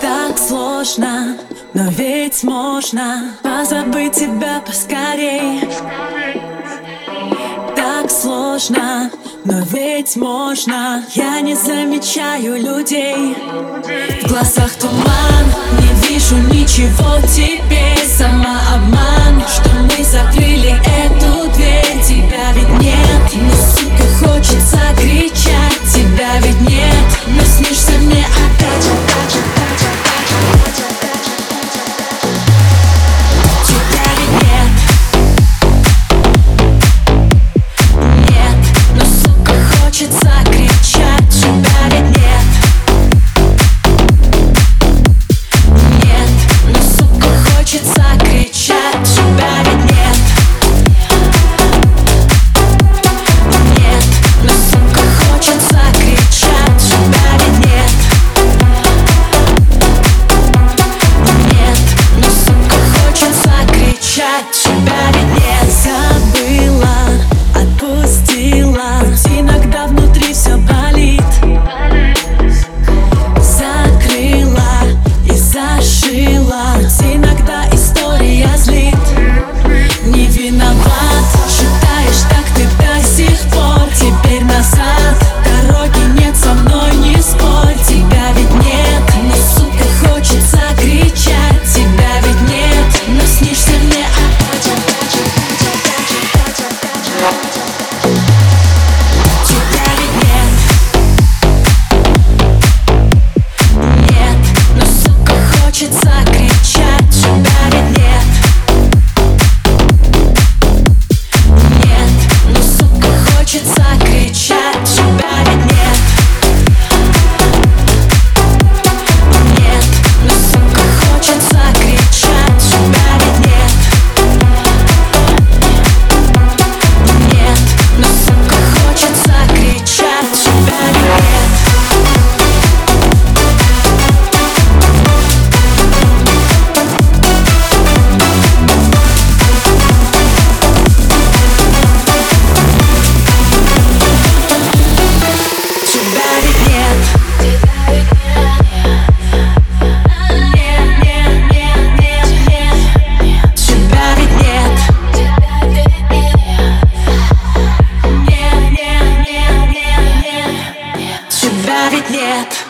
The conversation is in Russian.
Так сложно, но ведь можно Позабыть тебя поскорей. Так сложно, но ведь можно. Я не замечаю людей. В глазах туман, не вижу ничего теперь тебя ведь нет.